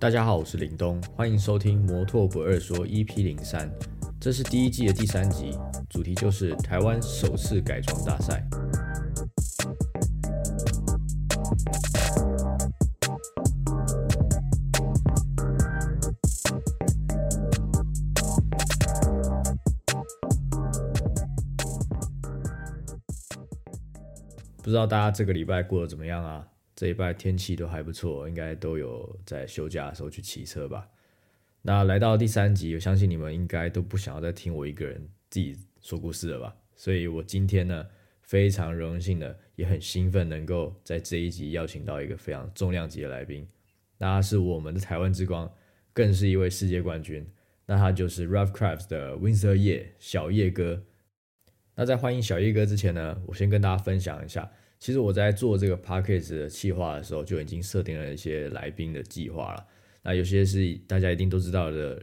大家好，我是林东，欢迎收听摩托不二说 EP 零三，这是第一季的第三集，主题就是台湾首次改装大赛。不知道大家这个礼拜过得怎么样啊？这一拜天气都还不错，应该都有在休假的时候去骑车吧。那来到第三集，我相信你们应该都不想要再听我一个人自己说故事了吧？所以我今天呢，非常荣幸的，也很兴奋，能够在这一集邀请到一个非常重量级的来宾。那他是我们的台湾之光，更是一位世界冠军。那他就是 Rough Crafts 的 Winter 叶小叶哥。那在欢迎小叶哥之前呢，我先跟大家分享一下。其实我在做这个 p a c k a g e 的计划的时候，就已经设定了一些来宾的计划了。那有些是大家一定都知道的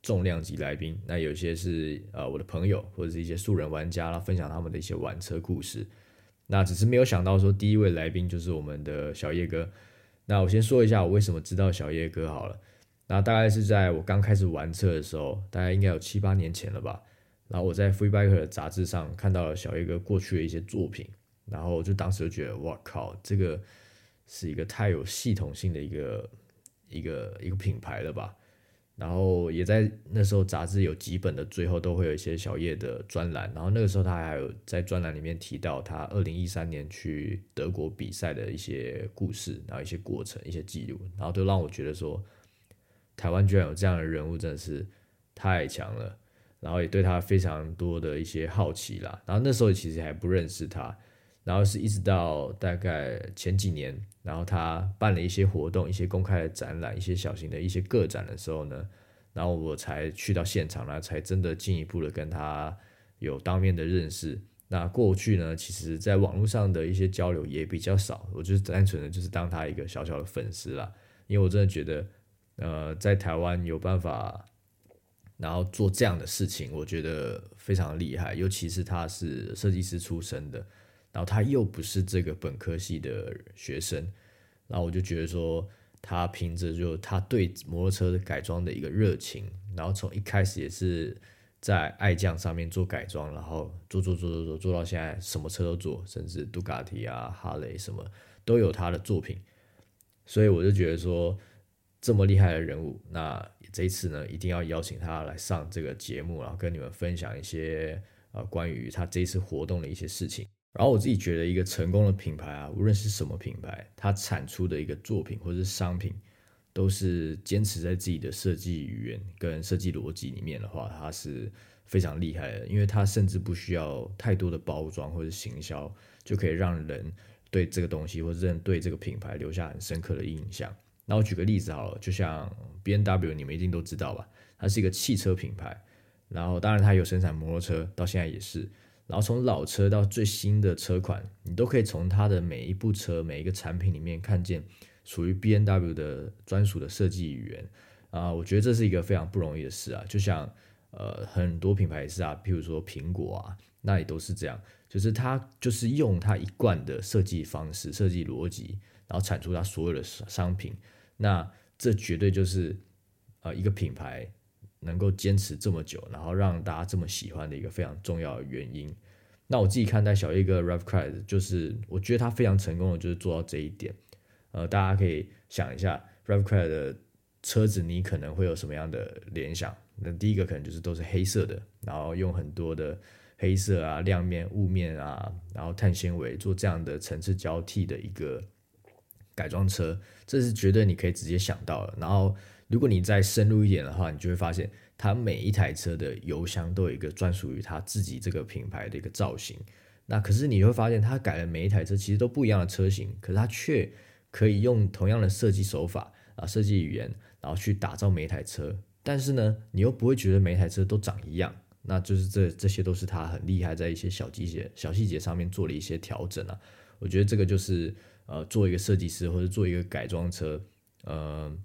重量级来宾，那有些是呃我的朋友或者是一些素人玩家啦，分享他们的一些玩车故事。那只是没有想到说第一位来宾就是我们的小叶哥。那我先说一下我为什么知道小叶哥好了。那大概是在我刚开始玩车的时候，大概应该有七八年前了吧。然后我在 Freebike 杂志上看到了小叶哥过去的一些作品。然后就当时就觉得，哇靠，这个是一个太有系统性的一个一个一个品牌了吧？然后也在那时候杂志有几本的最后都会有一些小叶的专栏，然后那个时候他还有在专栏里面提到他二零一三年去德国比赛的一些故事，然后一些过程、一些记录，然后都让我觉得说，台湾居然有这样的人物，真的是太强了。然后也对他非常多的一些好奇啦。然后那时候其实还不认识他。然后是一直到大概前几年，然后他办了一些活动、一些公开的展览、一些小型的一些个展的时候呢，然后我才去到现场呢，才真的进一步的跟他有当面的认识。那过去呢，其实在网络上的一些交流也比较少，我就是单纯的就是当他一个小小的粉丝啦，因为我真的觉得，呃，在台湾有办法，然后做这样的事情，我觉得非常厉害，尤其是他是设计师出身的。然后他又不是这个本科系的学生，然后我就觉得说，他凭着就他对摩托车改装的一个热情，然后从一开始也是在爱将上面做改装，然后做做做做做做到现在什么车都做，甚至杜卡迪啊、哈雷什么都有他的作品，所以我就觉得说，这么厉害的人物，那这一次呢，一定要邀请他来上这个节目，然后跟你们分享一些呃关于他这次活动的一些事情。然后我自己觉得，一个成功的品牌啊，无论是什么品牌，它产出的一个作品或者是商品，都是坚持在自己的设计语言跟设计逻辑里面的话，它是非常厉害的。因为它甚至不需要太多的包装或者行销，就可以让人对这个东西或者对这个品牌留下很深刻的印象。那我举个例子好了，就像 B N W，你们一定都知道吧？它是一个汽车品牌，然后当然它有生产摩托车，到现在也是。然后从老车到最新的车款，你都可以从它的每一部车、每一个产品里面看见属于 B N W 的专属的设计语言啊！我觉得这是一个非常不容易的事啊！就像呃很多品牌也是啊，譬如说苹果啊，那也都是这样，就是它就是用它一贯的设计方式、设计逻辑，然后产出它所有的商品。那这绝对就是呃一个品牌。能够坚持这么久，然后让大家这么喜欢的一个非常重要的原因。那我自己看待小叶哥 Rough Crafts，就是我觉得他非常成功的，就是做到这一点。呃，大家可以想一下 Rough Crafts 的车子，你可能会有什么样的联想？那第一个可能就是都是黑色的，然后用很多的黑色啊、亮面、雾面啊，然后碳纤维做这样的层次交替的一个改装车，这是绝对你可以直接想到的。然后。如果你再深入一点的话，你就会发现，它每一台车的油箱都有一个专属于它自己这个品牌的一个造型。那可是你会发现，它改了每一台车其实都不一样的车型，可是它却可以用同样的设计手法啊、设计语言，然后去打造每一台车。但是呢，你又不会觉得每一台车都长一样。那就是这这些都是它很厉害，在一些小细节、小细节上面做了一些调整啊。我觉得这个就是呃，做一个设计师或者做一个改装车，呃。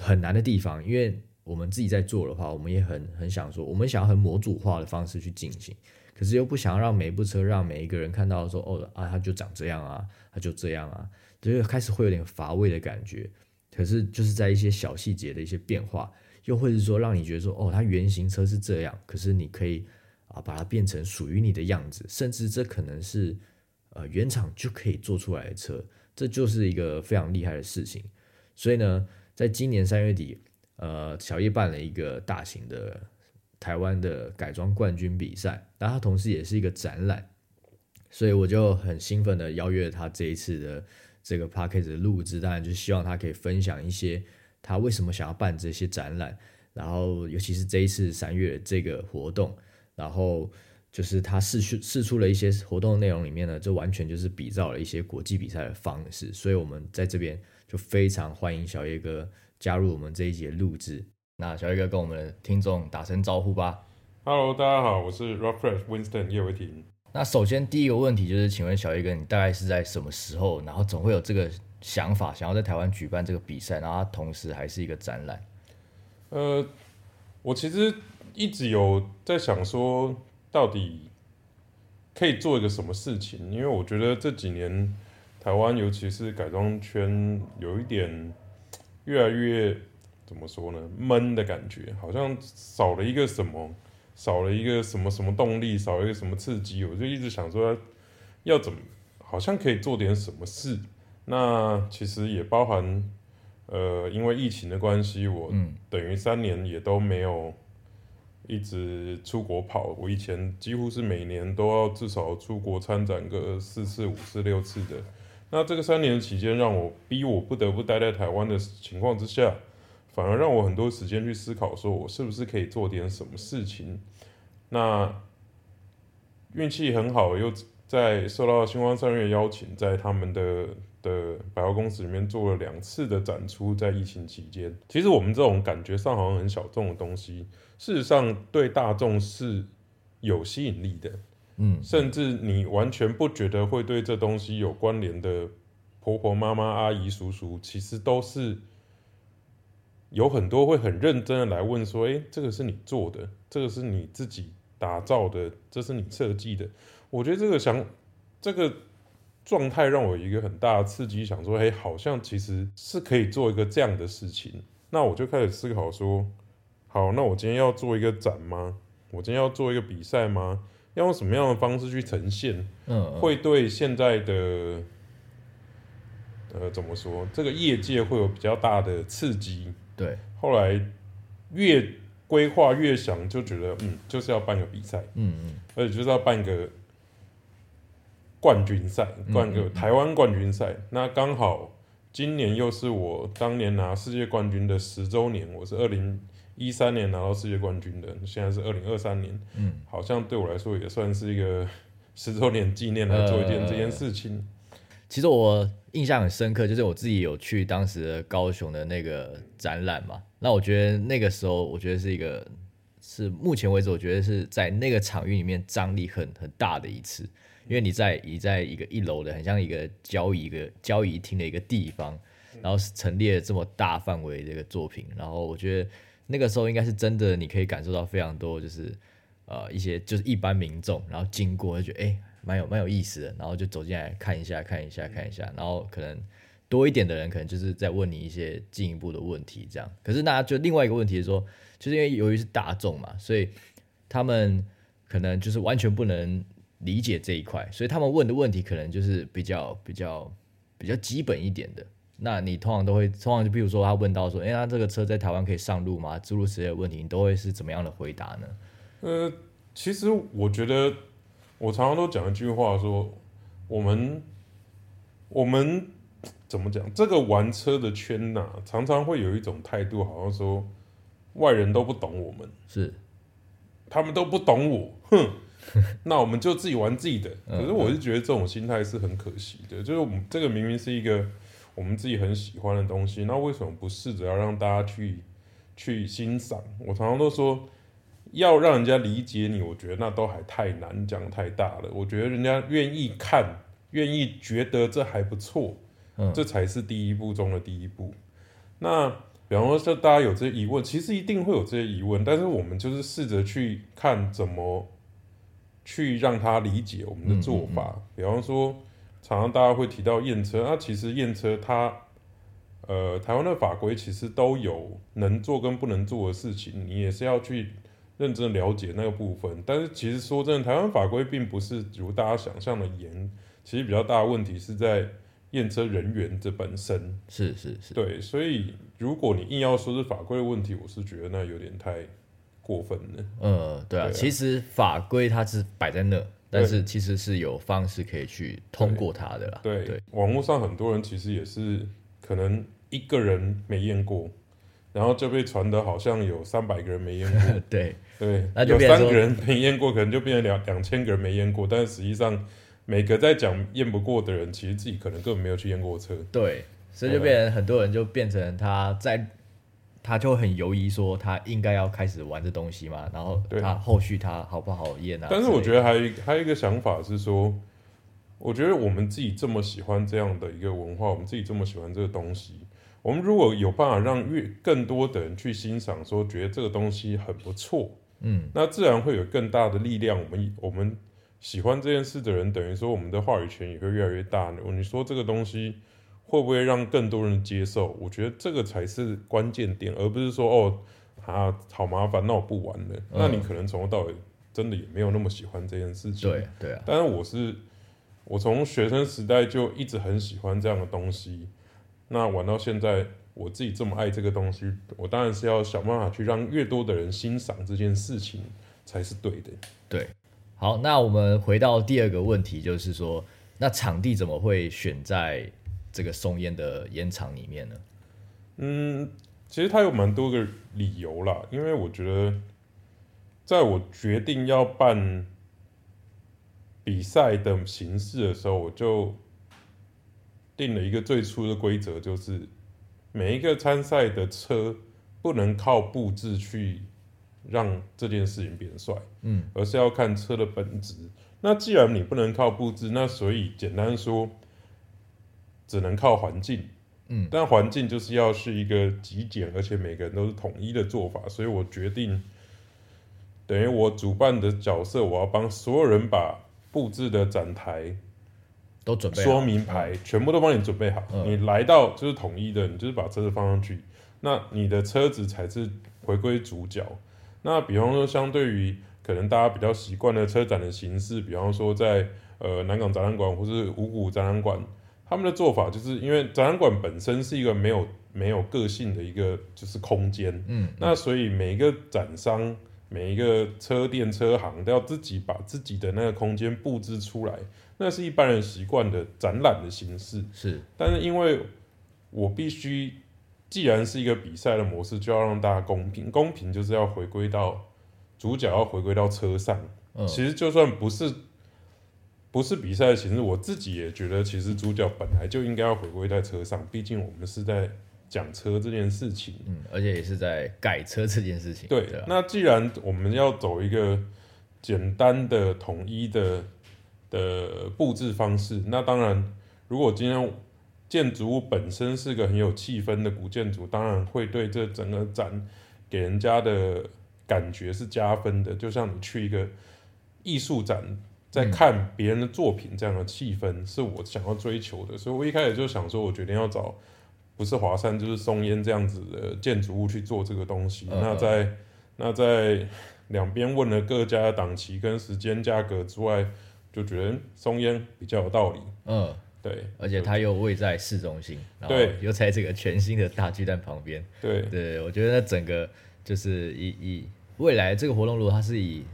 很难的地方，因为我们自己在做的话，我们也很很想说，我们想要很模组化的方式去进行，可是又不想让每一部车让每一个人看到说，哦啊，它就长这样啊，它就这样啊，就是开始会有点乏味的感觉。可是就是在一些小细节的一些变化，又或者是说让你觉得说，哦，它原型车是这样，可是你可以啊把它变成属于你的样子，甚至这可能是呃原厂就可以做出来的车，这就是一个非常厉害的事情。所以呢，在今年三月底，呃，小叶办了一个大型的台湾的改装冠军比赛，那它同时也是一个展览，所以我就很兴奋的邀约他这一次的。这个 p a c k a g e 的录制，当然就希望他可以分享一些他为什么想要办这些展览，然后尤其是这一次三月这个活动，然后就是他试出试出了一些活动内容里面呢，就完全就是比照了一些国际比赛的方式，所以我们在这边就非常欢迎小叶哥加入我们这一节录制。那小叶哥跟我们的听众打声招呼吧。Hello，大家好，我是 Rock Fresh Winston 叶伟霆。那首先第一个问题就是，请问小叶哥，你大概是在什么时候，然后总会有这个想法，想要在台湾举办这个比赛，然后它同时还是一个展览？呃，我其实一直有在想说，到底可以做一个什么事情？因为我觉得这几年台湾，尤其是改装圈，有一点越来越怎么说呢，闷的感觉，好像少了一个什么。少了一个什么什么动力，少了一个什么刺激，我就一直想说，要怎么好像可以做点什么事。那其实也包含，呃，因为疫情的关系，我等于三年也都没有一直出国跑。我以前几乎是每年都要至少出国参展个四次、五次、六次的。那这个三年期间，让我逼我不得不待在台湾的情况之下。反而让我很多时间去思考，说我是不是可以做点什么事情。那运气很好，又在受到星光三月邀请，在他们的的百货公司里面做了两次的展出，在疫情期间。其实我们这种感觉上好像很小众的东西，事实上对大众是有吸引力的。嗯，甚至你完全不觉得会对这东西有关联的婆婆妈妈、阿姨叔叔，其实都是。有很多会很认真的来问说：“哎，这个是你做的，这个是你自己打造的，这是你设计的。”我觉得这个想这个状态让我有一个很大的刺激，想说：“哎，好像其实是可以做一个这样的事情。”那我就开始思考说：“好，那我今天要做一个展吗？我今天要做一个比赛吗？要用什么样的方式去呈现？嗯，会对现在的呃怎么说？这个业界会有比较大的刺激。”对，后来越规划越想，就觉得嗯，就是要办个比赛，嗯嗯，而且就是要办个冠军赛，冠个台湾冠军赛。那刚好今年又是我当年拿世界冠军的十周年，我是二零一三年拿到世界冠军的，现在是二零二三年，嗯，好像对我来说也算是一个十周年纪念来做一件这件事情。其实我印象很深刻，就是我自己有去当时高雄的那个展览嘛。那我觉得那个时候，我觉得是一个是目前为止，我觉得是在那个场域里面张力很很大的一次，因为你在你在一个一楼的，很像一个交易一个交易厅的一个地方，然后陈列这么大范围的一个作品，然后我觉得那个时候应该是真的，你可以感受到非常多，就是呃一些就是一般民众，然后经过就觉得哎。蛮有蛮有意思的，然后就走进来看一下看一下看一下，然后可能多一点的人可能就是在问你一些进一步的问题，这样。可是那就另外一个问题是说，就是因为由于是大众嘛，所以他们可能就是完全不能理解这一块，所以他们问的问题可能就是比较比较比较基本一点的。那你通常都会通常就比如说他问到说，哎，他这个车在台湾可以上路吗？诸如此类的问题，你都会是怎么样的回答呢？呃，其实我觉得。我常常都讲一句话，说我们我们怎么讲？这个玩车的圈呐，常常会有一种态度，好像说外人都不懂我们，是他们都不懂我，哼，那我们就自己玩自己的。可是我是觉得这种心态是很可惜的，就是我们这个明明是一个我们自己很喜欢的东西，那为什么不试着要让大家去去欣赏？我常常都说。要让人家理解你，我觉得那都还太难，讲太大了。我觉得人家愿意看，愿意觉得这还不错，嗯，这才是第一步中的第一步。那比方说，大家有这些疑问，其实一定会有这些疑问，但是我们就是试着去看怎么去让他理解我们的做法。比方说，常常大家会提到验车，那其实验车它，呃，台湾的法规其实都有能做跟不能做的事情，你也是要去认真了解那个部分。但是其实说真的，台湾法规并不是如大家想象的严，其实比较大的问题是在验车人员这本身。是是是，对，所以如果你硬要说是法规的问题，我是觉得那有点太过分了。呃，对啊，其实法规它是摆在那，但是其实是有方式可以去通过它的啦。对，对，网络上很多人其实也是可能一个人没验过，然后就被传的好像有三百个人没验过。对，对，那就三个人没验过，可能就变成两两千个人没验过，但是实际上每个在讲验不过的人，其实自己可能根本没有去验过车。对，所以就变成很多人就变成他在，他就很犹疑说他应该要开始玩这东西嘛，然后对他后续他好不好验啊之类的？但是我觉得还有还有一个想法是说，我觉得我们自己这么喜欢这样的一个文化，我们自己这么喜欢这个东西，我们如果有办法让越更多的人去欣赏，说觉得这个东西很不错，嗯，那自然会有更大的力量。我们我们喜欢这件事的人，等于说我们的话语权也会越来越大。你说这个东西会不会让更多人接受？我觉得这个才是关键点，而不是说哦啊好麻烦，那我不玩了。那你可能从头到尾真的也没有那么喜欢这件事情。对对啊，但是我是我从学生时代就一直很喜欢这样的东西，那玩到现在，我自己这么爱这个东西，我当然是要想办法去让越多的人欣赏这件事情才是对的。对。好，那我们回到第二个问题，就是说，那场地怎么会选在这个松烟的烟厂里面呢？嗯，其实它有蛮多个理由啦，因为我觉得，在我决定要办比赛的形式的时候，我就定了一个最初的规则，就是每一个参赛的车不能靠布置去让这件事情变帅，嗯，而是要看车的本质。那既然你不能靠布置，那所以简单说，只能靠环境。嗯，但环境就是要是一个极简，而且每个人都是统一的做法，所以我决定，等于我主办的角色，我要帮所有人把布置的展台、都准备好说明牌全部都帮你准备好。嗯你来到就是统一的，你就是把车子放上去，那你的车子才是回归主角。那比方说，相对于可能大家比较习惯的车展的形式，比方说在呃南港展览馆或是五股展览馆，他们的做法就是因为展览馆本身是一个没有没有个性的一个就是空间，嗯，那所以每一个展商、每一个车店、车行都要自己把自己的那个空间布置出来，那是一般人习惯的展览的形式。是但是因为我必须，既然是一个比赛的模式，就要让大家公平。公平就是要回归到主角要回归到车上。嗯其实就算不是不是比赛的形式，我自己也觉得，其实主角本来就应该要回归在车上。毕竟我们是在讲车这件事情。嗯，而且也是在改车这件事情。对，的，那既然我们要走一个简单的、统一的的布置方式，那当然，如果今天建筑物本身是个很有气氛的古建筑，当然会对这整个展给人家的感觉是加分的。就像你去一个艺术展，在看别人的作品，这样的气氛是我想要追求的。所以我一开始就想说，我决定要找不是华山就是松烟这样子的建筑物去做这个东西。嗯那在那在两边问了各家的档期跟时间价格之外，就觉得松烟比较有道理。嗯，对而且它又位在市中心，然后对又在这个全新的大巨蛋旁边。对对，我觉得那整个就是以以未来这个活动，如果它是以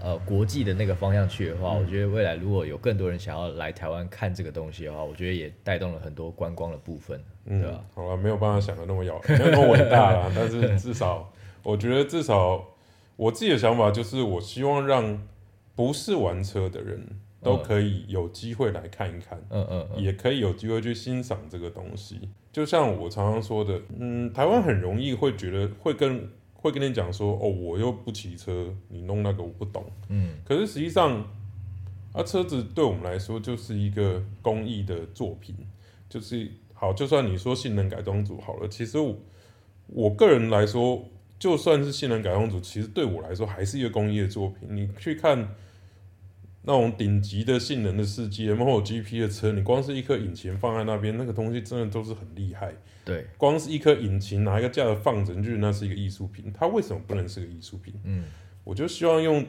呃国际的那个方向去的话，嗯我觉得未来如果有更多人想要来台湾看这个东西的话，我觉得也带动了很多观光的部分，对嗯吧？，好了，没有办法想的那么遥，没有那么伟大啦。但是至少，我觉得至少我自己的想法就是，我希望让不是玩车的人都可以有机会来看一看。嗯嗯嗯，也可以有机会去欣赏这个东西。就像我常常说的，嗯，台湾很容易会觉得会跟会跟你讲说，哦，我又不骑车，你弄那个我不懂。嗯，可是实际上，啊，车子对我们来说就是一个工艺的作品，就是好，就算你说性能改装组好了，其实我我个人来说，就算是性能改装组，其实对我来说还是一个工艺的作品。你去看那种顶级的性能的世界，MotoGP 的车，你光是一颗引擎放在那边，那个东西真的都是很厉害。对，光是一颗引擎拿一个架子放着，你就觉得那是一个艺术品。它为什么不能是个艺术品？嗯，我就希望用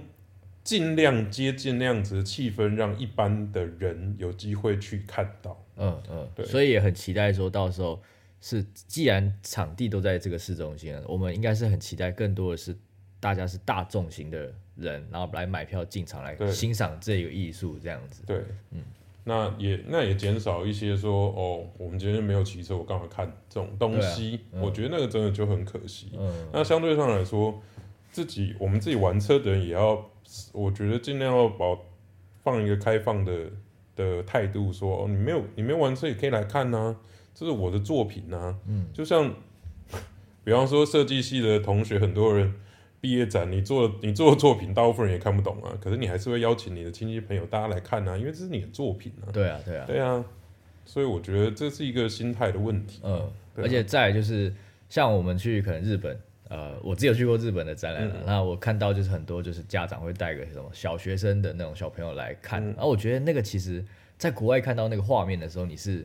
尽量接近那样子的气氛，让一般的人有机会去看到。嗯嗯，对所以也很期待说到时候是，既然场地都在这个市中心了，我们应该是很期待更多的是大家是大众型的人，然后来买票进场来对欣赏这个艺术这样子。对，嗯，那也那也减少一些说哦，我们今天没有骑车，我干嘛看这种东西？啊嗯我觉得那个真的就很可惜。嗯，那相对上来说，自己我们自己玩车的人也要，我觉得尽量要保放一个开放的的态度，说哦，你没有你没有玩车也可以来看呐、这是我的作品呐、嗯，就像比方说设计系的同学，很多人毕业展你做你做的作品，大部分人也看不懂啊，可是你还是会邀请你的亲戚朋友大家来看啊，因为这是你的作品啊，对啊对啊，对啊，所以我觉得这是一个心态的问题。嗯，而且再就是像我们去可能日本，呃，我只有去过日本的展览了，嗯。那我看到就是很多就是家长会带个什么小学生的那种小朋友来看，嗯。然后我觉得那个其实在国外看到那个画面的时候，你是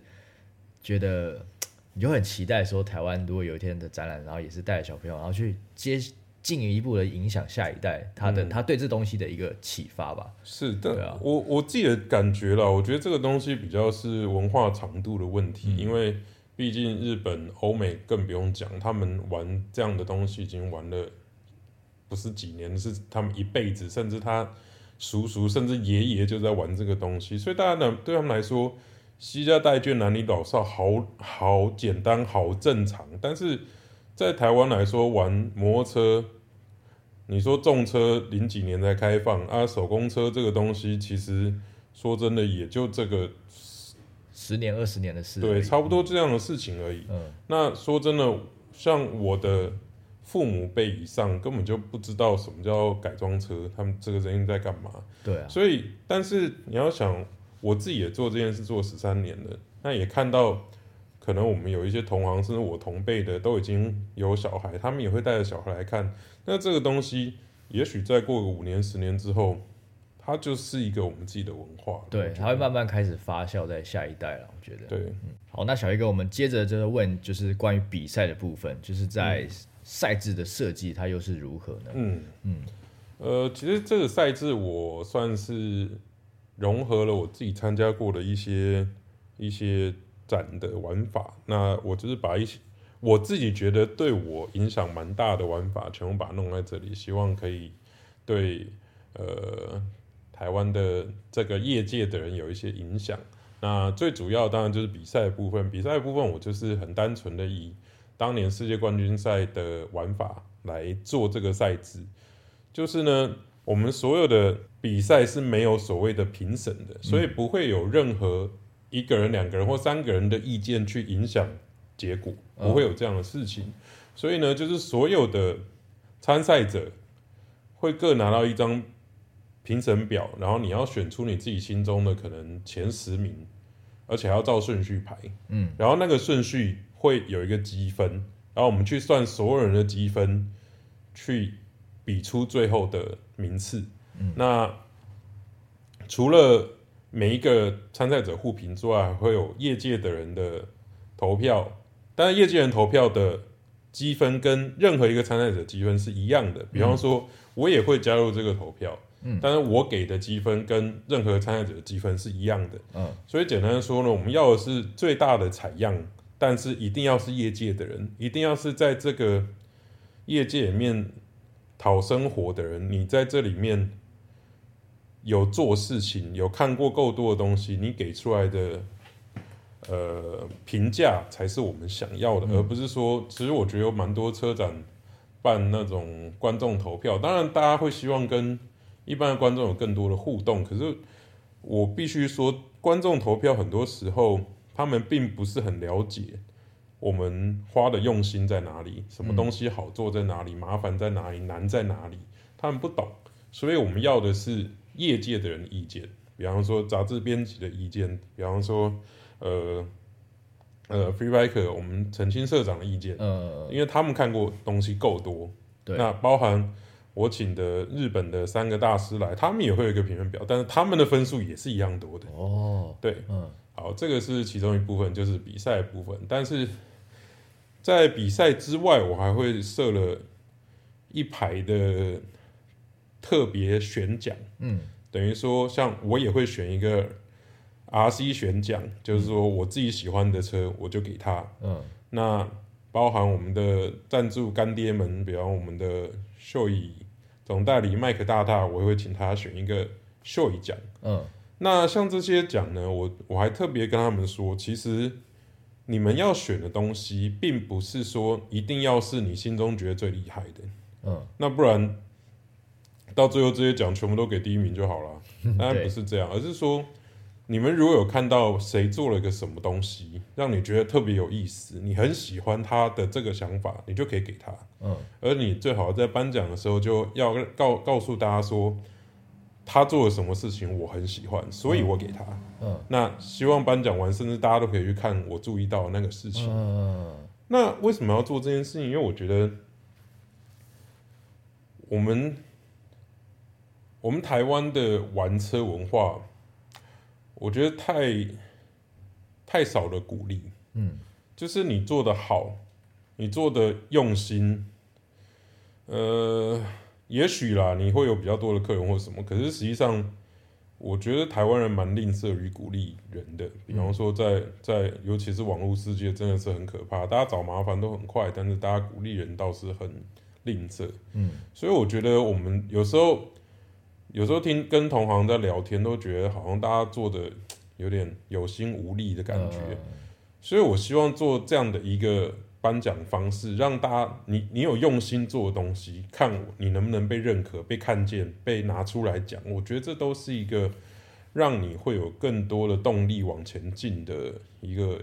觉得 你就很期待说台湾如果有一天的展览，然后也是带着小朋友，然后去接进一步的影响下一代他的、嗯。他对这东西的一个启发吧。是，的啊。我我自己的感觉啦，我觉得这个东西比较是文化长度的问题，嗯。因为毕竟日本、欧美更不用讲，他们玩这样的东西已经玩了不是几年，是他们一辈子，甚至他叔叔甚至爷爷就在玩这个东西，所以大家呢对他们来说，西家带眷、男女老少，好好简单，好正常，但是在台湾来说，玩摩托车。你说重车零几年才开放啊，手工车这个东西，其实说真的也就这个十年二十年的事，对，差不多这样的事情而已。嗯那说真的，像我的父母辈以上根本就不知道什么叫改装车，他们这个人在干嘛。对啊，所以，但是你要想，我自己也做这件事做十三年了，那也看到，可能我们有一些同行，甚至我同辈的都已经有小孩，他们也会带着小孩来看。那这个东西，也许再过个五年、十年之后，它就是一个我们自己的文化。对，它会慢慢开始发酵在下一代了，我觉得。对，嗯好，那小一哥，我们接着就是问，就是关于比赛的部分，就是在赛制的设计，它又是如何呢？嗯嗯呃，其实这个赛制我算是融合了我自己参加过的一些一些展的玩法。那我就是把一些我自己觉得对我影响蛮大的玩法，全部把它弄在这里，希望可以对呃台湾的这个业界的人有一些影响。那最主要当然就是比赛的部分，比赛的部分我就是很单纯的以当年世界冠军赛的玩法来做这个赛制。就是呢，我们所有的比赛是没有所谓的评审的，所以不会有任何一个人、两个人或三个人的意见去影响结果，嗯不会有这样的事情。所以呢，就是所有的参赛者会各拿到一张评审表，然后你要选出你自己心中的可能前十名，而且还要照顺序排。嗯，然后那个顺序会有一个积分，然后我们去算所有人的积分，去比出最后的名次。嗯那除了每一个参赛者互评之外，还会有业界的人的投票，但是业界人投票的积分跟任何一个参赛者积分是一样的。比方说，我也会加入这个投票，嗯但是我给的积分跟任何参赛者的积分是一样的。嗯所以简单的说呢，我们要的是最大的采样，但是一定要是业界的人，一定要是在这个业界里面讨生活的人。你在这里面有做事情，有看过够多的东西，你给出来的呃评价才是我们想要的，而不是说，其实我觉得有蛮多车展办那种观众投票，当然大家会希望跟一般的观众有更多的互动，可是我必须说，观众投票很多时候他们并不是很了解我们花的用心在哪里，什么东西好做在哪里，麻烦在哪里，难在哪里，他们不懂，所以我们要的是业界的人意见，比方说杂志编辑的意见，比方说呃呃 Free Biker 我们澄清社长的意见，呃，因为他们看过东西够多，对。那包含我请的日本的三个大师来，他们也会有一个评分表，但是他们的分数也是一样多的。哦，对，嗯。好，这个是其中一部分，就是比赛的部分。但是在比赛之外，我还会设了一排的特别选奖，嗯。等于说，像我也会选一个 RC 选奖，就是说我自己喜欢的车，我就给他。嗯。那包含我们的赞助干爹们，比方我们的秀乙总代理麦克大大，我也会请他选一个秀乙奖。嗯。那像这些奖呢，我我还特别跟他们说，其实你们要选的东西，并不是说一定要是你心中觉得最厉害的，嗯。那不然到最后这些奖全部都给第一名就好了。当然不是这样，而是说你们如果有看到谁做了一个什么东西，让你觉得特别有意思，你很喜欢他的这个想法，你就可以给他。嗯而你最好在颁奖的时候就要告告诉大家说，他做了什么事情我很喜欢，所以我给他。嗯那希望颁奖完，甚至大家都可以去看我注意到那个事情。嗯那为什么要做这件事情？因为我觉得我们我们台湾的玩车文化，我觉得太太少了鼓励。嗯就是你做的好，你做的用心，呃，也许啦，你会有比较多的客人或什么，可是实际上，我觉得台湾人蛮吝啬于鼓励人的。比方说在，在尤其是网络世界，真的是很可怕，大家找麻烦都很快，但是大家鼓励人倒是很吝啬。嗯所以我觉得我们有时候，有时候听跟同行在聊天，都觉得好像大家做的 有点有心无力的感觉。所以我希望做这样的一个颁奖方式，让大家你你有用心做的东西，看你能不能被认可、被看见、被拿出来讲。我觉得这都是一个让你会有更多的动力往前进的一个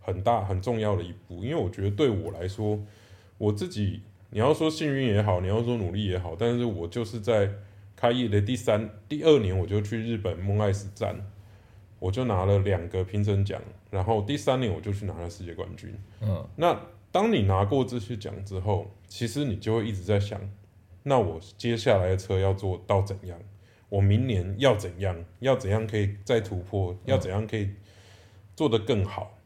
很大很重要的一步。因为我觉得对我来说，我自己你要说幸运也好，你要说努力也好，但是我就是在开业的第三、第二年，我就去日本蒙爱斯站，我就拿了两个评审奖，然后第三年我就去拿了世界冠军。嗯那当你拿过这些奖之后，其实你就会一直在想，那我接下来的车要做到怎样？我明年要怎样？要怎样可以再突破？要怎样可以做得更好？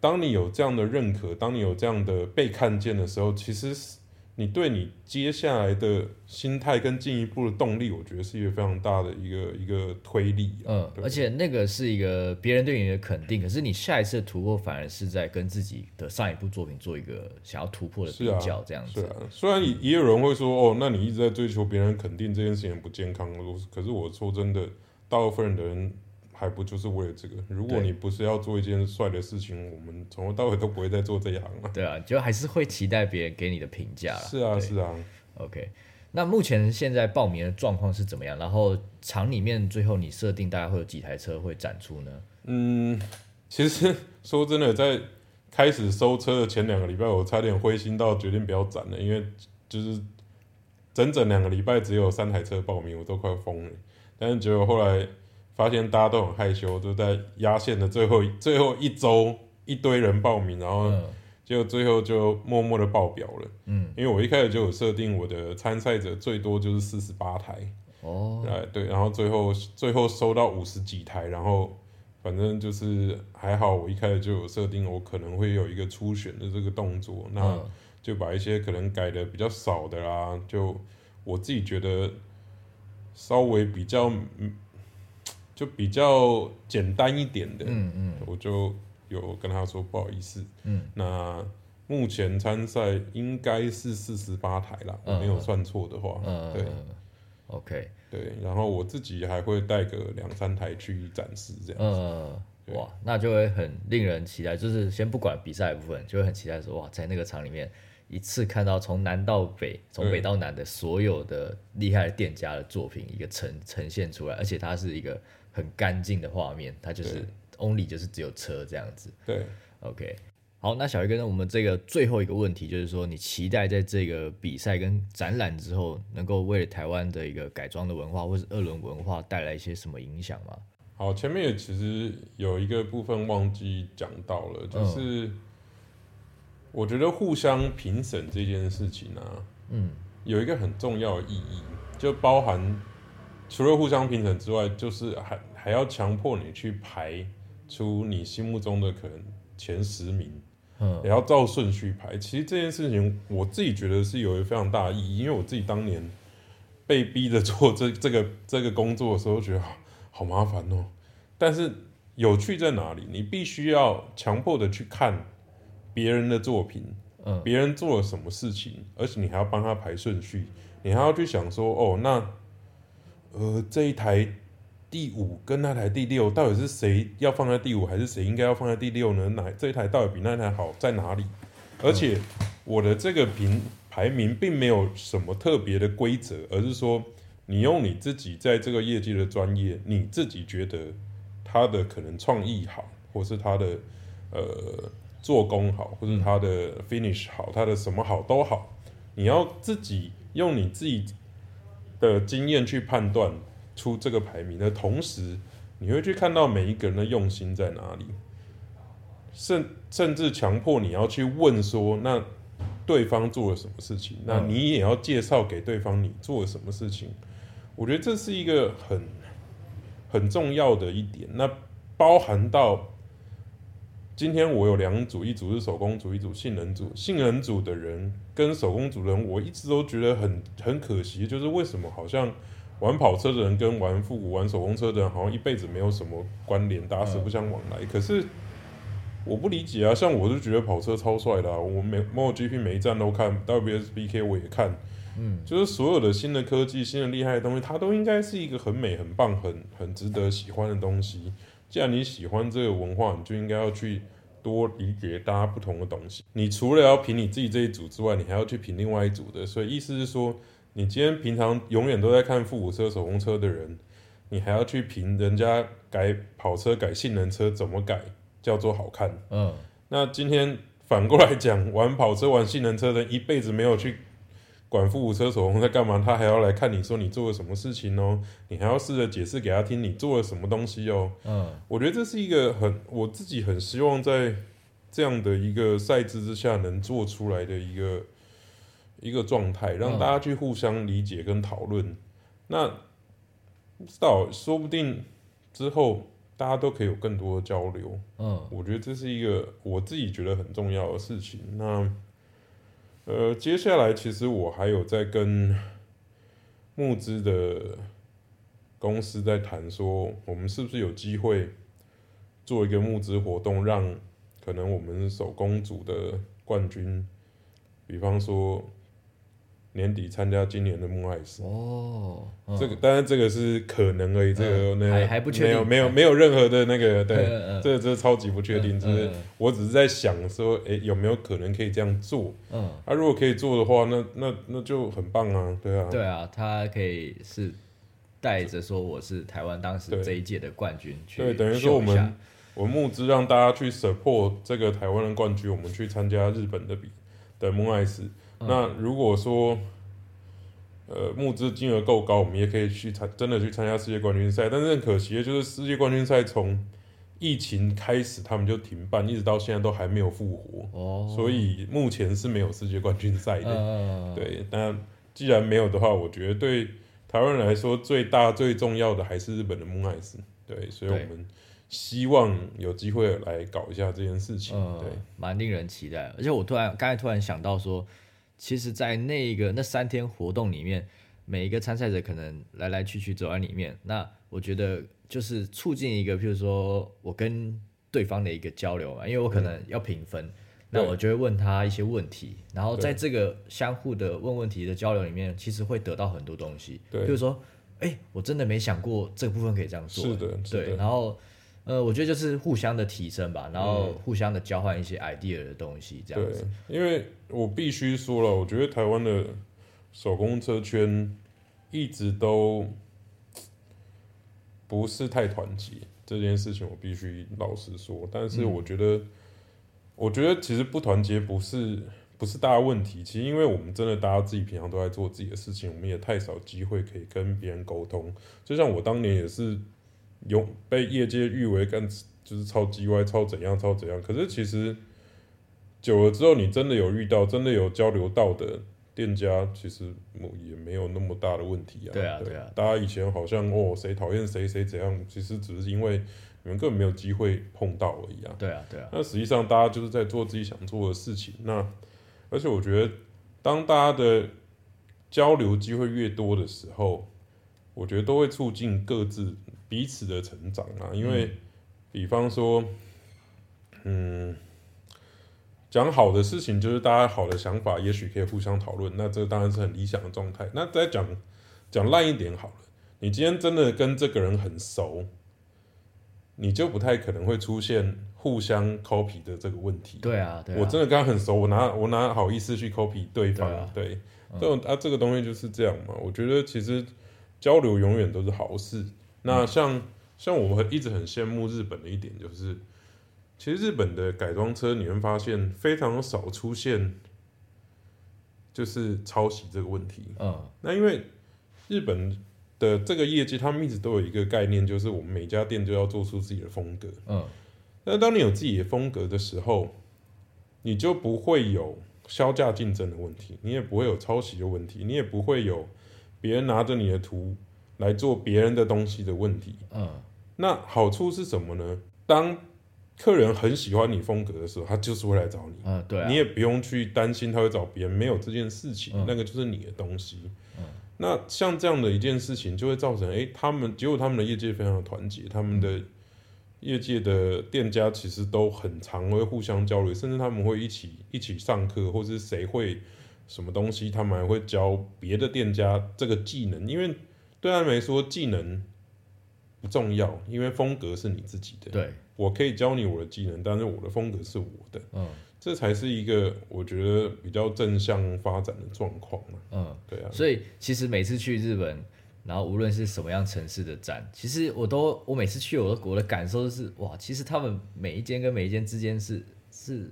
当你有这样的认可，当你有这样的被看见的时候，其实是你对你接下来的心态跟进一步的动力，我觉得是一个非常大的一个一个推力、啊。嗯，而且那个是一个别人对你的肯定，可是你下一次的突破反而是在跟自己的上一部作品做一个想要突破的比较，这样子。是啊，虽然也也有人会说，哦，那你一直在追求别人肯定这件事情很不健康。可是我说真的，大部分的人还不就是为了这个？如果你不是要做一件帅的事情，我们从头到尾都不会再做这一行了。对啊，就还是会期待别人给你的评价啦。是啊，是啊。OK，那目前现在报名的状况是怎么样？然后厂里面最后你设定大概会有几台车会展出呢？嗯，其实说真的，在开始收车的前两个礼拜，我差点灰心到决定不要展了，因为就是整整两个礼拜只有三台车报名，我都快疯了。但是结果后来发现大家都很害羞，都在压线的最后一最后一周，一堆人报名，然后嗯。结果最后就默默的爆表了。嗯，因为我一开始就有设定我的参赛者最多就是四十八台，哦，哎，对，然后最后最后收到五十几台，然后反正就是还好，我一开始就有设定我可能会有一个初选的这个动作，那嗯。就把一些可能改的比较少的啦，就我自己觉得稍微比较嗯，就比较简单一点的，嗯嗯我就有跟他说不好意思，嗯，那目前参赛应该是四十八台啦，我没有算错的话，嗯，对。，OK，对，然后我自己还会带个两三台去展示这样。呃，对哇，那就会很令人期待。就是先不管比赛部分，就会很期待说，哇，在那个场里面一次看到从南到北，从北到南的所有的厉害的店家的作品一个呈呈现出来，而且它是一个很干净的画面，它就是 only 就是只有车这样子。对，OK，好，那小鱼哥，那我们这个最后一个问题就是说，你期待在这个比赛跟展览之后，能够为台湾的一个改装的文化或是二轮文化带来一些什么影响吗？好，前面也其实有一个部分忘记讲到了，就是我觉得互相评审这件事情啊，嗯有一个很重要的意义，就包含除了互相评审之外，就是还还要强迫你去排出你心目中的可能前十名，嗯也要照顺序排。其实这件事情我自己觉得是有一个非常大的意义，因为我自己当年被逼着做这 这个这个工作的时候，觉得好好麻烦哦。但是有趣在哪里？你必须要强迫的去看别人的作品，嗯别人做了什么事情，而且你还要帮他排顺序，你还要去想说，哦，那呃这一台第五跟那台第六到底是谁要放在第五，还是谁应该要放在第六呢？哪这一台到底比那台好在哪里？而且我的这个评排名并没有什么特别的规则，而是说你用你自己在这个业界的专业，你自己觉得他的可能创意好，或是他的呃做工好，或者他的 finish 好，他的什么好都好，你要自己用你自己的经验去判断出这个排名。的同时，你会去看到每一个人的用心在哪里，甚甚至强迫你要去问说，那对方做了什么事情，那嗯。你也要介绍给对方你做了什么事情。我觉得这是一个很很重要的一点，那包含到今天我有两组，一组是手工组，一组性能组。性能组的人跟手工组的人，我一直都觉得很很可惜，就是为什么好像玩跑车的人跟玩复古、玩手工车的人，好像一辈子没有什么关联，打死不相往来。可是我不理解啊，像我就觉得跑车超帅的、啊，我每 MotoGP 每一站都看，WSBK 我也看，嗯，就是所有的新的科技、新的厉害的东西，它都应该是一个很美、很棒、很很值得喜欢的东西。既然你喜欢这个文化，你就应该要去多理解大家不同的东西。你除了要评你自己这一组之外，你还要去评另外一组的。所以意思是说，你今天平常永远都在看复古车、手工车的人，你还要去评人家改跑车、改性能车怎么改叫做好看。嗯那今天反过来讲，玩跑车、玩性能车的人一辈子没有去管复古车手工在干嘛，他还要来看你说你做了什么事情哦，你还要试着解释给他听你做了什么东西哦。嗯我觉得这是一个很我自己很希望在这样的一个赛制之下能做出来的一个一个状态，让嗯大家去互相理解跟讨论。那不知道，说不定之后大家都可以有更多的交流。嗯我觉得这是一个我自己觉得很重要的事情。那呃，接下来其实我还有在跟募资的公司在谈，说我们是不是有机会做一个募资活动，让可能我们手工组的冠军，比方说年底参加今年的木爱斯。哦，嗯。这个当然这个是可能而已，这个嗯那还还不确定。没有没有没有任何的那个对，这个这这超级不确定，嗯就是嗯我只是在想说，诶，有没有可能可以这样做？嗯，啊，如果可以做的话，那那那就很棒啊，对啊，对啊，他可以是带着说我是台湾当时对。这一届的冠军去对，等于说我们我们募资让大家去 support 这个台湾的冠军，我们去参加日本的比的木艾斯。嗯那如果说呃募资金额够高，我们也可以去参真的去参加世界冠军赛。但是很可惜的就是世界冠军赛从疫情开始他们就停办，一直到现在都还没有复活，哦，所以目前是没有世界冠军赛的。嗯，对，那既然没有的话，我觉得对台湾人来说最大最重要的还是日本的穆艾斯。对，所以我们希望有机会来搞一下这件事情。嗯，对，蛮令人期待。而且我突然刚才突然想到说，其实，在那个那三天活动里面，每一个参赛者可能来来去去走在里面，那我觉得就是促进一个，譬如说我跟对方的一个交流嘛，因为我可能要评分。那我就会问他一些问题，然后在这个相互的问问题的交流里面，其实会得到很多东西。对比如说，哎、我真的没想过这个部分可以这样做。是的，是对，然后呃，我觉得就是互相的提升吧，然后嗯互相的交换一些 idea 的东西，这样对子。，因为我必须说了，我觉得台湾的手工车圈一直都不是太团结，这件事情我必须老实说。但是嗯我觉得，我觉得其实不团结不是不是大问题，其实因为我们真的大家自己平常都在做自己的事情，我们也太少机会可以跟别人沟通。就像我当年也是有被业界誉为干就是超级歪、超怎样、超怎样，可是其实久了之后，你真的有遇到、真的有交流到的店家其实也没有那么大的问题啊。对啊对啊大家以前好像哦谁讨厌谁谁怎样，其实只是因为你们根本没有机会碰到而已啊。对啊，对啊，那实际上大家就是在做自己想做的事情。那而且我觉得，当大家的交流机会越多的时候，我觉得都会促进各自彼此的成长啊。因为，比方说，嗯，讲好的事情，就是大家好的想法，也许可以互相讨论。那这当然是很理想的状态。那再讲讲烂一点好了，你今天真的跟这个人很熟，你就不太可能会出现互相 copy 的这个问题。对啊，对啊，我真的跟他很熟，我哪我哪好意思去 copy 对方？对对，这种啊这个东西就是这样嘛。我觉得其实交流永远都是好事。那像像我们一直很羡慕日本的一点就是，其实日本的改装车你会发现非常少出现就是抄袭这个问题。嗯，那因为日本的这个业界，他们一直都有一个概念，就是我们每家店都要做出自己的风格。嗯，那当你有自己的风格的时候，你就不会有销价竞争的问题，你也不会有抄袭的问题，你也不会有别人拿着你的图来做别人的东西的问题。嗯，那好处是什么呢？当客人很喜欢你风格的时候，他就是会来找你。嗯，对啊，你也不用去担心他会找别人，没有这件事情，嗯那个就是你的东西。嗯那像这样的一件事情，就会造成，诶，他们结果他们的业界非常的团结，他们的业界的店家其实都很常会互相交流，甚至他们会一起一起上课，或是谁会什么东西，他们还会教别的店家这个技能，因为对他们来说，技能不重要，因为风格是你自己的。对，我可以教你我的技能，但是我的风格是我的。嗯这才是一个我觉得比较正向发展的状况嘛。嗯，对啊，所以其实每次去日本，然后无论是什么样城市的展，其实我都我每次去我的我的感受就是哇，其实他们每一间跟每一间之间是是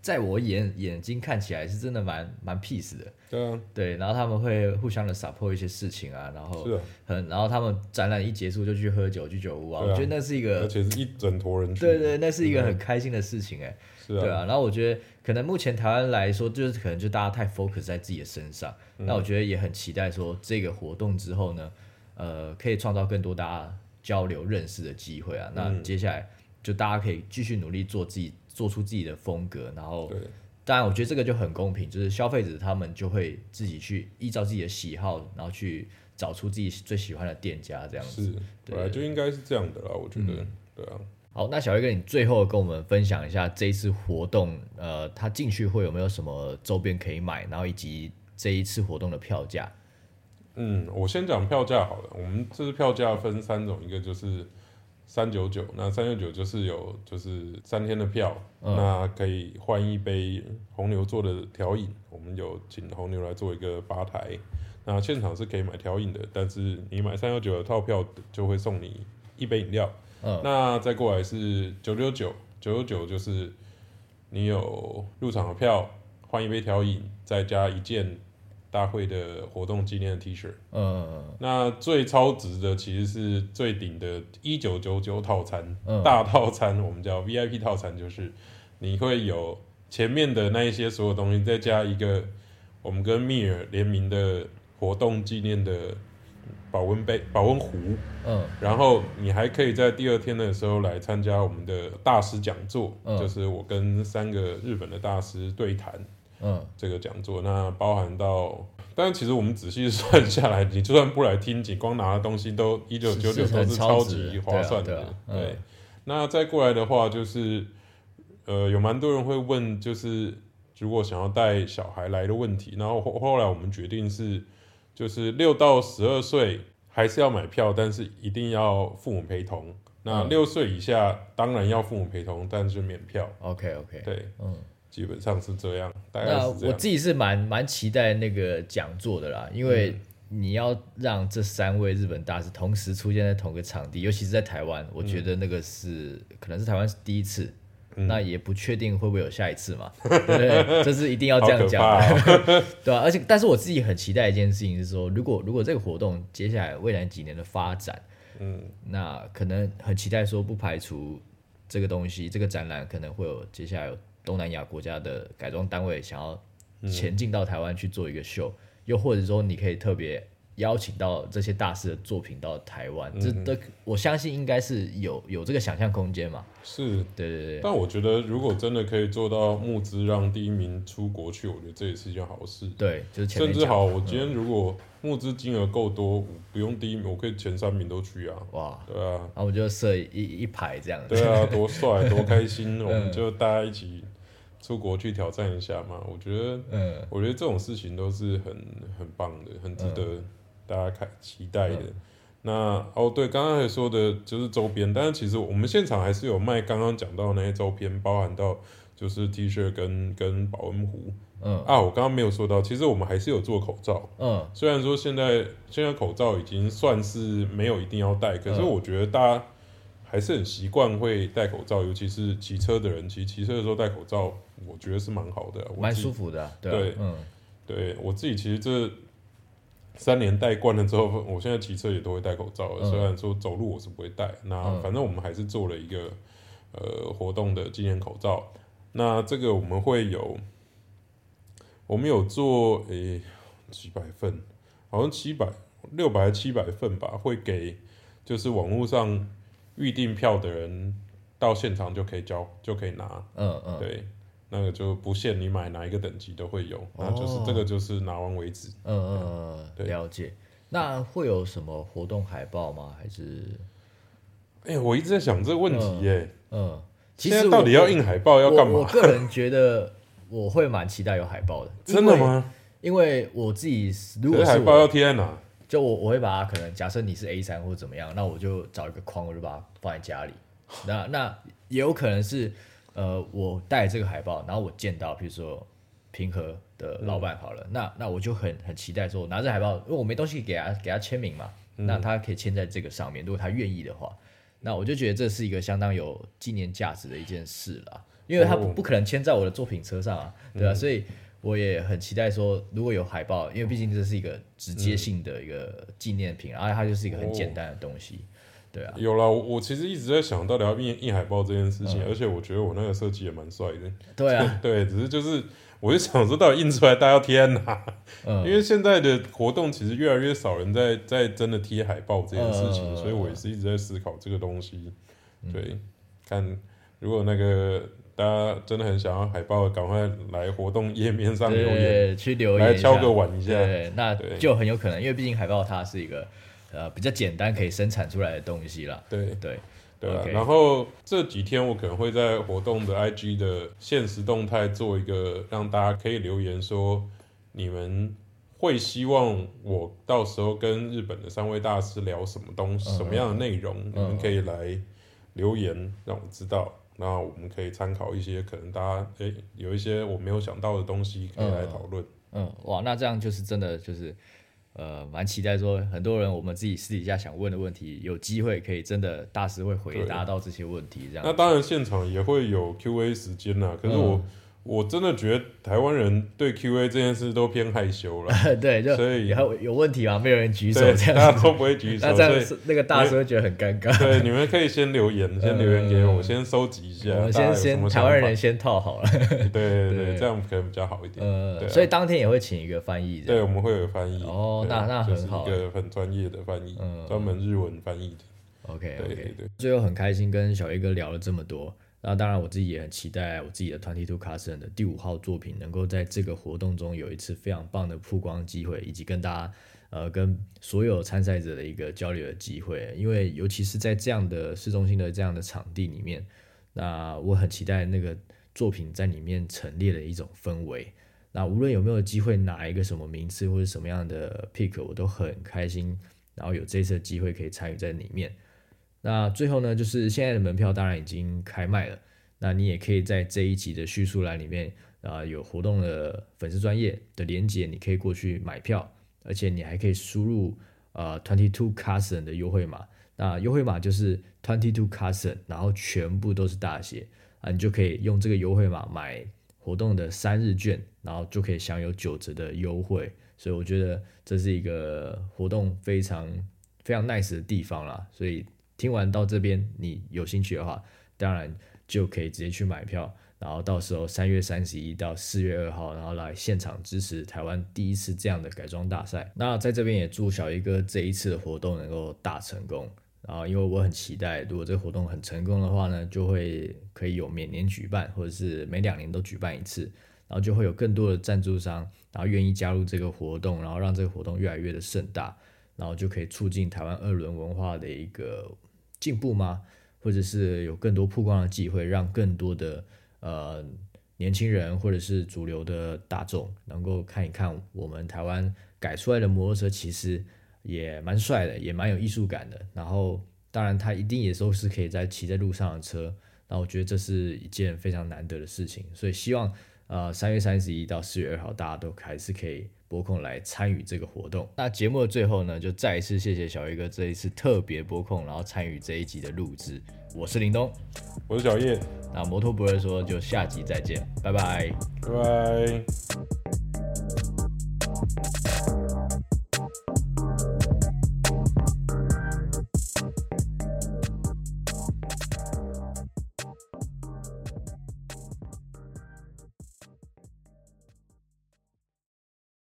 在我眼眼睛看起来是真的蛮蛮 peace 的，对啊，对，然后他们会互相的 support 一些事情啊，然后很，然后他们展览一结束就去喝酒去酒屋啊，啊。我觉得那是一个而且是一整坨人去。对对，那是一个很开心的事情哎、是啊，对啊，然后我觉得可能目前台湾来说，就是可能就大家太 focus 在自己的身上，嗯。那我觉得也很期待说这个活动之后呢，呃，可以创造更多大家交流认识的机会啊。那嗯。接下来就大家可以继续努力做自己，做出自己的风格，然后对，当然我觉得这个就很公平，就是消费者他们就会自己去依照自己的喜好，然后去找出自己最喜欢的店家这样子。是，本来就应该是这样的啦。我觉得，嗯对啊，好，那小威哥，你最后跟我们分享一下这一次活动，呃，他进去会有没有什么周边可以买，然后以及这一次活动的票价。嗯，我先讲票价好了。我们这次票价分三种，一个就是三九九，那三九九就是有就是三天的票，嗯那可以换一杯红牛做的调饮。我们有请红牛来做一个吧台，那现场是可以买调饮的，但是你买三九九的套票就会送你一杯饮料。嗯那再过来是九九九，九九九就是你有入场的票，换一杯调饮，再加一件大会的活动纪念的 T 恤。嗯那最超值的其实是最顶的一九九九套餐，嗯大套餐我们叫 VIP 套餐，就是你会有前面的那一些所有东西，再加一个我们跟密尔联名的活动纪念的保温杯、保温壶。嗯然后你还可以在第二天的时候来参加我们的大师讲座，嗯就是我跟三个日本的大师对谈嗯这个讲座。那包含到，但其实我们仔细算下来，你就算不来听，你光拿的东西都 一九九九都是超级划算的。对啊对啊嗯那再过来的话，就是呃，有蛮多人会问，就是如果想要带小孩来的问题，然后后后来我们决定是，就是六到十二岁还是要买票，但是一定要父母陪同。那嗯六岁以下当然要父母陪同，但是免票。，OK OK，对，嗯，基本上是这样，大概那。我自己是蛮蛮期待那个讲座的啦，因为嗯你要让这三位日本大师同时出现在同个场地，尤其是在台湾，我觉得那个是、可能是台湾是第一次。嗯那也不确定会不会有下一次嘛，对不对？这是一定要这样讲 对啊，而且，但是我自己很期待一件事情是说，如果如果这个活动接下来未来几年的发展，嗯，那可能很期待说，不排除这个东西，这个展览可能会有接下来有东南亚国家的改装单位想要前进到台湾去做一个秀，又或者说你可以特别邀请到这些大师的作品到台湾，这都我相信应该是有有这个想象空间嘛。是，对对对，但我觉得如果真的可以做到募资让第一名出国去，我觉得这也是一件好事。对，就是甚至好，我今天如果募资金额够多，我不用第一名，我可以前三名都去啊。哇，对啊，然后我就设一一排这样子。对啊，多帅，多开心！我们就大家一起出国去挑战一下嘛。我觉得，嗯，我觉得这种事情都是很很棒的，很值得大家看期待的。那哦，对，刚刚才说的就是周边，但是其实我们现场还是有卖刚刚讲到那些周边，包含到就是 T 恤跟跟保温壶。嗯啊，我刚刚没有说到，其实我们还是有做口罩。嗯虽然说现在现在口罩已经算是没有一定要戴，可是我觉得大家还是很习惯会戴口罩，尤其是骑车的人，其实骑车的时候戴口罩，我觉得是蛮好的，我蛮舒服的啊，对啊对嗯对我自己其实这三年戴惯了之后，我现在骑车也都会戴口罩了。嗯虽然说走路我是不会戴，那嗯反正我们还是做了一个呃活动的纪念口罩。那这个我们会有，我们有做诶几百份，好像七百六百七百份吧，会给就是网络上预订票的人到现场就可以交就可以拿。嗯嗯，对，那个就不限你买哪一个等级都会有，那就是哦这个就是拿完为止。嗯嗯了解。那会有什么活动海报吗？还是哎、我一直在想这个问题耶、嗯，其实到底要印海报要干我我？个人觉得我会蛮期待有海报的，真的？吗？因为我自己如果海报要贴在哪？就我我会把它可能假设你是 A 三或者怎么样，那我就找一个框，我就把它放在家里。那那也有可能是呃，我带这个海报，然后我见到比如说平和的老板好了，那那我就很很期待说，我拿着海报，因为我没东西给他给他签名嘛，那他可以签在这个上面，如果他愿意的话，那我就觉得这是一个相当有纪念价值的一件事了，因为他不可能签在我的作品车上啊，对啊，所以我也很期待说，如果有海报，因为毕竟这是一个直接性的一个纪念品，而且它就是一个很简单的东西，对啊，有啦，我我其实一直在想到底要印印海报这件事情，而且我觉得我那个设计也蛮帅的。对啊，对，只是就是我就想说，到底印出来大家要贴在哪？嗯因为现在的活动其实越来越少人在在真的贴海报这件事情，嗯所以我也是一直在思考这个东西。对，看如果那个大家真的很想要海报，赶快来活动页面上留言，对，去留言来敲个碗一下。对，那就很有可能，因为毕竟海报它是一个呃比较简单可以生产出来的东西啦。对对，对然后这几天我可能会在活动的 IG 的现实动态做一个，让大家可以留言说你们会希望我到时候跟日本的三位大师聊什么东西、嗯什么样的内容，你们可以来留言让我知道。那我们可以参考一些可能大家诶有一些我没有想到的东西可以来讨论。嗯，哇，那这样就是真的就是呃蛮期待说很多人我们自己私底下想问的问题，有机会可以真的大师会回答到这些问题，这样。那当然现场也会有 Q&A 时间啦，可是我、嗯我真的觉得台湾人对 Q&A 这件事都偏害羞了。对，就所以有有问题吗？没有人举手对，这大样家都不会举手，那这样那个大师会觉得很尴尬。对你们可以先留言，先留言给我，先收集一下，我们先先台湾人先套好了，对对对对，这样可能比较好一点。呃，所以当天也会请一个翻译，这对，我们会有翻译。哦那那就是很好一个很专业的翻译嗯，专门日文翻译的。OK 对 OK，对对，最后很开心跟小 A 哥聊了这么多，那当然我自己也很期待我自己的 Twenty Two Carson 的第五号作品能够在这个活动中有一次非常棒的曝光机会，以及跟大家呃跟所有参赛者的一个交流的机会，因为尤其是在这样的市中心的这样的场地里面，那我很期待那个作品在里面陈列的一种氛围。那无论有没有机会拿一个什么名次或者什么样的 pick，我都很开心，然后有这次机会可以参与在里面。那最后呢，就是现在的门票当然已经开卖了，那你也可以在这一集的叙述栏里面啊、有活动的粉丝专业的连接，你可以过去买票，而且你还可以输入呃 twenty two carson 的优惠码，那优惠码就是 twenty two carson，然后全部都是大写啊，你就可以用这个优惠码买活动的三日券，然后就可以享有九折的优惠，所以我觉得这是一个活动非常非常 nice 的地方啦，所以听完到这边，你有兴趣的话，当然就可以直接去买票。然后到时候三月三十一到四月二号，然后来现场支持台湾第一次这样的改装大赛。那在这边也祝小一哥这一次的活动能够大成功。然后因为我很期待，如果这个活动很成功的话呢，就会可以有每年举办，或者是每两年都举办一次，然后就会有更多的赞助商，然后愿意加入这个活动，然后让这个活动越来越的盛大，然后就可以促进台湾二轮文化的一个进步吗？或者是有更多曝光的机会，让更多的呃年轻人或者是主流的大众能够看一看我们台湾改出来的摩托车，其实。也蛮帅的，也蛮有艺术感的。然后，当然，它一定也都是可以在骑在路上的车。那我觉得这是一件非常难得的事情。所以，希望呃三月三十一到四月二号，大家都还是可以播控来参与这个活动。那节目的最后呢就再一次谢谢小月哥这一次特别播控然后参与这一集的录制。我是林东。我是小叶。那摩托不会说就下集再见拜拜。拜拜。